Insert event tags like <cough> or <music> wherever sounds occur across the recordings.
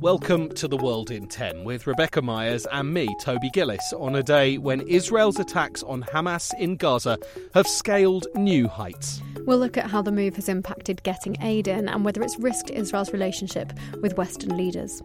Welcome to The World in 10 with Rebecca Myers and me, Toby Gillis, on a day when Israel's attacks on Hamas in Gaza have scaled new heights. We'll look at how the move has impacted getting aid in and whether it's risked Israel's relationship with Western leaders.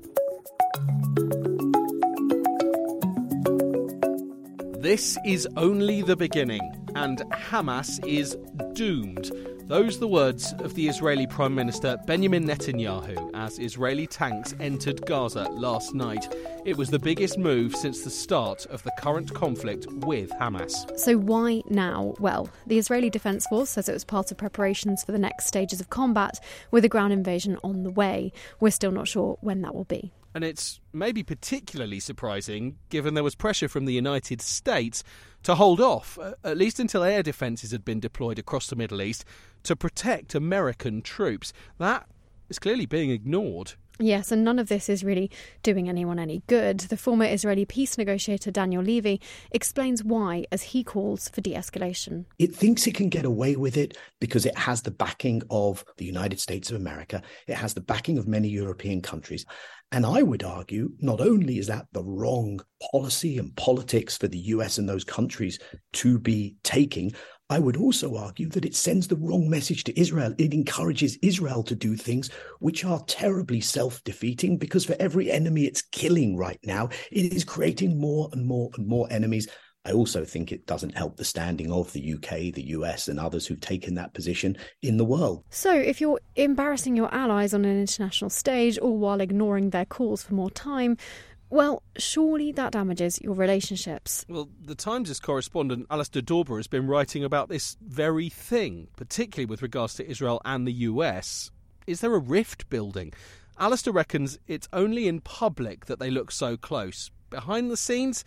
This is only the beginning, and Hamas is doomed. Those the words of the Israeli Prime Minister Benjamin Netanyahu as Israeli tanks entered Gaza last night. It was the biggest move since the start of the current conflict with Hamas. So, why now? Well, the Israeli Defense Force says it was part of preparations for the next stages of combat with a ground invasion on the way. We're still not sure when that will be. And it's maybe particularly surprising given there was pressure from the United States to hold off, at least until air defences had been deployed across the Middle East to protect American troops. That is clearly being ignored. Yes, and none of this is really doing anyone any good. The former Israeli peace negotiator Daniel Levy explains why as he calls for de escalation. It thinks it can get away with it because it has the backing of the United States of America, it has the backing of many European countries. And I would argue not only is that the wrong policy and politics for the US and those countries to be taking, I would also argue that it sends the wrong message to Israel. It encourages Israel to do things which are terribly self defeating because for every enemy it's killing right now, it is creating more and more and more enemies. I also think it doesn't help the standing of the UK, the US, and others who've taken that position in the world. So, if you're embarrassing your allies on an international stage, all while ignoring their calls for more time, well, surely that damages your relationships. Well, the Times' correspondent Alistair Dawber has been writing about this very thing, particularly with regards to Israel and the US. Is there a rift building? Alistair reckons it's only in public that they look so close. Behind the scenes,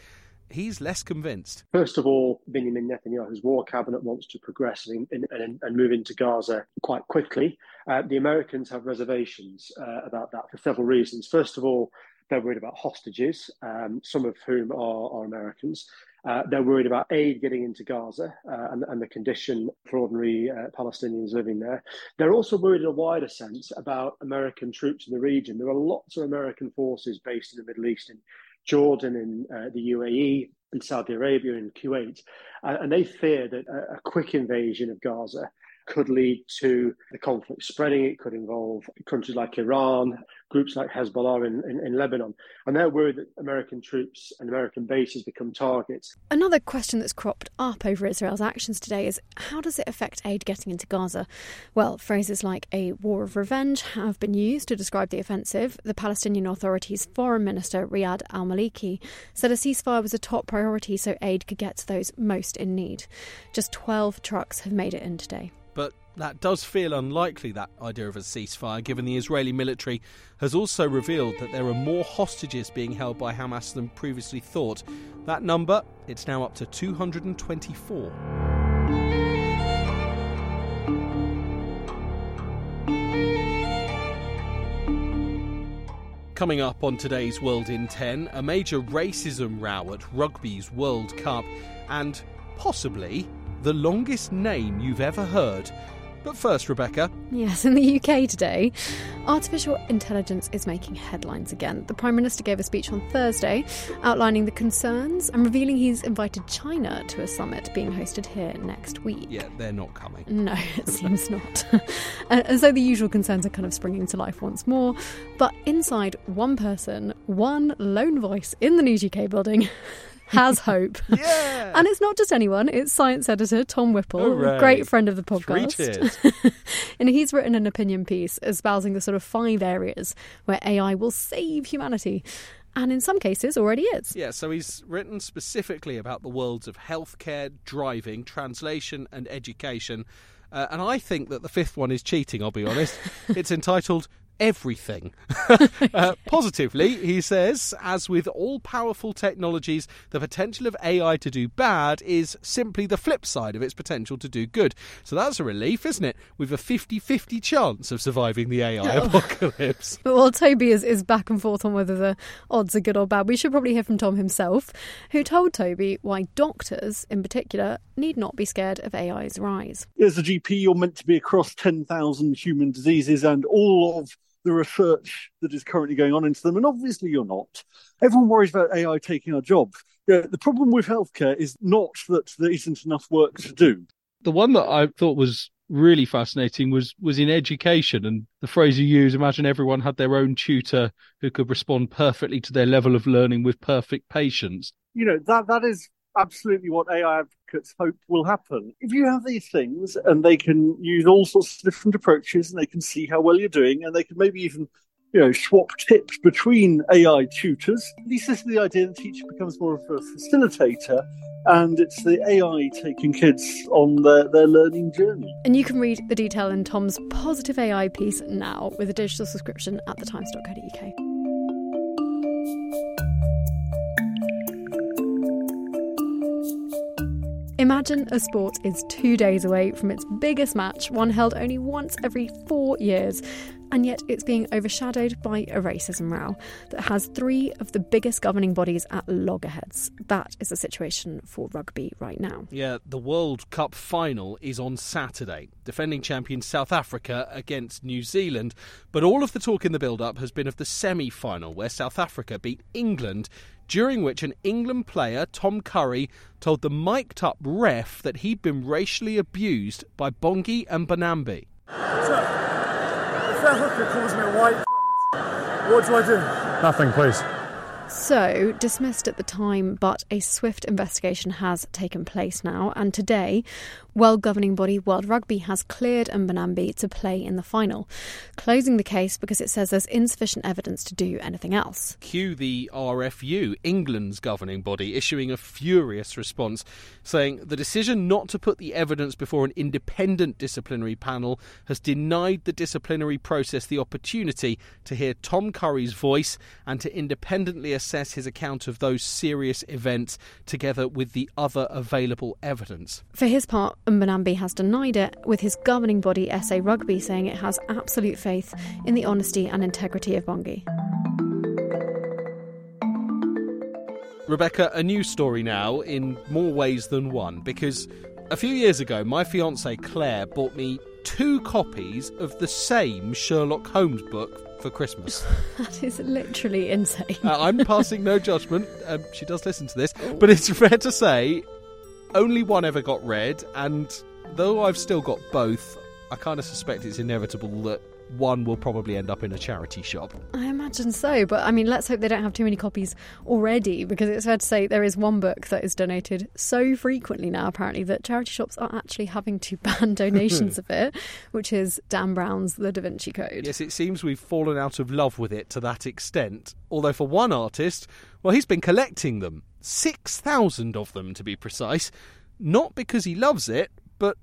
he's less convinced. First of all, Benjamin Netanyahu's war cabinet wants to progress and, and, and move into Gaza quite quickly. Uh, the Americans have reservations uh, about that for several reasons. First of all, they're worried about hostages, um, some of whom are, are Americans. Uh, they're worried about aid getting into Gaza uh, and, and, the condition for ordinary uh, Palestinians living there. They're also worried in a wider sense about American troops in the region. There are lots of American forces based in the Middle East, in Jordan, in uh, the UAE, and Saudi Arabia, and Kuwait, uh, and they fear that a, a quick invasion of Gaza could lead to the conflict spreading. It could involve countries like Iran, groups like Hezbollah in, in, in, Lebanon. And they're worried that American troops and American bases become targets. Another question that's cropped up over Israel's actions today is how does it affect aid getting into Gaza? Well, phrases like a war of revenge have been used to describe the offensive. The Palestinian Authority's foreign minister, Riyad al Maliki, said a ceasefire was a top priority so aid could get to those most in need. Just 12 trucks have made it in today. But that does feel unlikely, that idea of a ceasefire, given the Israeli military has also revealed that there are more hostages being held by Hamas than previously thought. That number, it's now up to 224. Coming up on today's World in 10, a major racism row at Rugby's World Cup, and possibly the longest name you've ever heard. But first, Rebecca. Yes, in the UK today, artificial intelligence is making headlines again. The Prime Minister gave a speech on Thursday outlining the concerns and revealing he's invited China to a summit being hosted here next week. Yeah, they're not coming. No, <laughs> it seems not. <laughs> Uh, and so the usual concerns are kind of springing to life once more. But inside one person, one lone voice in the News UK building, <laughs> has <laughs> hope. yeah. And it's not just anyone, it's science editor Tom Whipple, Hooray. great friend of the podcast. <laughs> and he's written an opinion piece espousing the sort of five areas where AI will save humanity. And in some cases, already is. Yeah, so he's written specifically about the worlds of healthcare, driving, translation, and education. Uh, and I think that the fifth one is cheating, I'll be honest. <laughs> it's entitled Everything. <laughs> uh, positively, he says, as with all powerful technologies, the potential of AI to do bad is simply the flip side of its potential to do good. So that's a relief, isn't it? With a 50 50 chance of surviving the AI apocalypse. <laughs> But while Toby is, is back and forth on whether the odds are good or bad, we should probably hear from Tom himself, who told Toby why doctors, in particular, need not be scared of AI's rise. as a GP, you're meant to be across 10,000 human diseases and all of the research that is currently going on into them. And obviously, you're not. Everyone worries about AI taking our jobs. Yeah, the problem with healthcare is not that there isn't enough work to do. the one that I thought was really fascinating was was in education and the phrase you use imagine everyone had their own tutor who could respond perfectly to their level of learning with perfect patience You know, that that is absolutely what AI advocates hope will happen. If you have these things and they can use all sorts of different approaches and they can see how well you're doing and they can maybe even you know, swap tips between AI tutors. At least this is the idea the teacher becomes more of a facilitator and it's the AI taking kids on their, their learning journey. And you can read the detail in Tom's positive AI piece now with a digital subscription at thetimes.co.uk. Imagine a sport is two days away from its biggest match, one held only once every four years, and yet it's being overshadowed by a racism row that has three of the biggest governing bodies at loggerheads. That is the situation for rugby right now. Yeah, the World Cup final is on Saturday. Defending champion South Africa against New Zealand. But all of the talk in the build up has been of the semi final, where South Africa beat England, during which an England player, Tom Curry, told the mic'd up ref that he'd been racially abused by Bongi Mbonambi. If that hooker calls me a white what do I do? Nothing, please. So, dismissed at the time, but a swift investigation has taken place now. And today, world governing body World Rugby has cleared Mbonambi to play in the final, closing the case because it says there's insufficient evidence to do anything else. Cue the RFU, England's governing body, issuing a furious response saying the decision not to put the evidence before an independent disciplinary panel has denied the disciplinary process the opportunity to hear Tom Curry's voice and to independently assess his account of those serious events together with the other available evidence. For his part, Mbonambi has denied it, with his governing body SA Rugby saying it has absolute faith in the honesty and integrity of Bongi. Rebecca, a new story now in more ways than one because a few years ago, my fiancee Claire bought me two copies of the same Sherlock Holmes book for Christmas. <laughs> That is literally insane. Uh, I'm passing no judgment. Um, she does listen to this, but it's <laughs> fair to say only one ever got read, and though I've still got both, I kind of suspect it's inevitable that one will probably end up in a charity shop. I imagine so, but I mean, let's hope they don't have too many copies already because it's fair to say there is one book that is donated so frequently now, apparently, that charity shops are actually having to ban <laughs> donations of it, which is Dan Brown's The Da Vinci Code. Yes, it seems we've fallen out of love with it to that extent. Although, for one artist, well, he's been collecting them 6,000 of them to be precise, not because he loves it, but,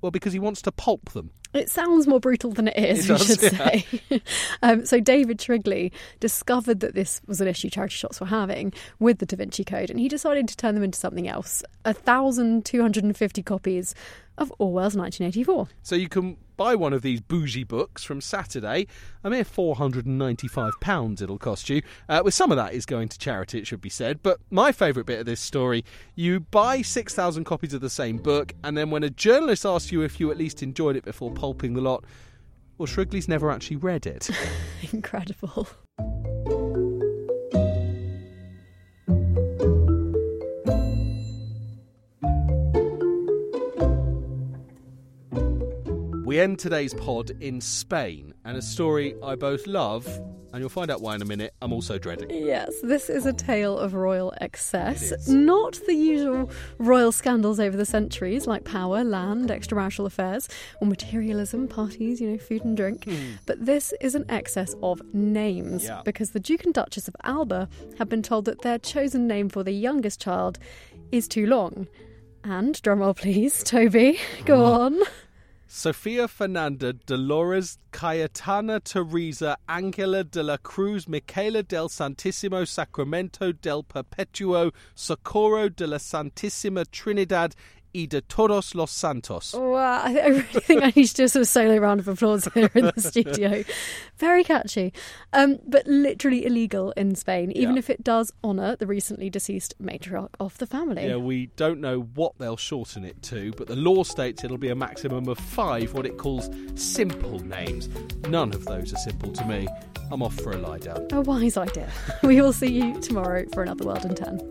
well, because he wants to pulp them. It sounds more brutal than it is, It <laughs> we does, should yeah. say. <laughs> um, so, David Shrigley discovered that this was an issue charity shops were having with the Da Vinci Code, and he decided to turn them into something else 1,250 copies of Orwell's 1984. So you can buy one of these bougie books from Saturday. A mere £495 it'll cost you. Uh, with some of that is going to charity, it should be said. But my favourite bit of this story you buy 6,000 copies of the same book, and then when a journalist asks you if you at least enjoyed it before pulping the lot, well, Shrigley's never actually read it. <laughs> Incredible. We end today's pod in Spain, and a story I both love, and you'll find out why in a minute, I'm also dreading. Yes, this is a tale of royal excess. Not the usual royal scandals over the centuries like power, land, extramarital affairs, or materialism, parties, you know, food and drink. Hmm. But this is an excess of names Yeah. because the Duke and Duchess of Alba have been told that their chosen name for the youngest child is too long. And, drumroll please, Toby, <laughs> go oh. on. Sofia Fernanda Dolores Cayetana Teresa Angela de la Cruz Michaela del Santissimo Sacramento del Perpetuo Socorro de la Santissima Trinidad y de todos los santos. Wow, I, I really think I need to do a sort of solo round of applause here in the <laughs> studio. Very catchy. Um, but literally illegal in Spain, even Yeah. if it does honour the recently deceased matriarch of the family. Yeah, we don't know what they'll shorten it to, but the law states it'll be a maximum of five what it calls simple names. None of those are simple to me. I'm off for a lie down. A wise idea. <laughs> We will see you tomorrow for another World in 10.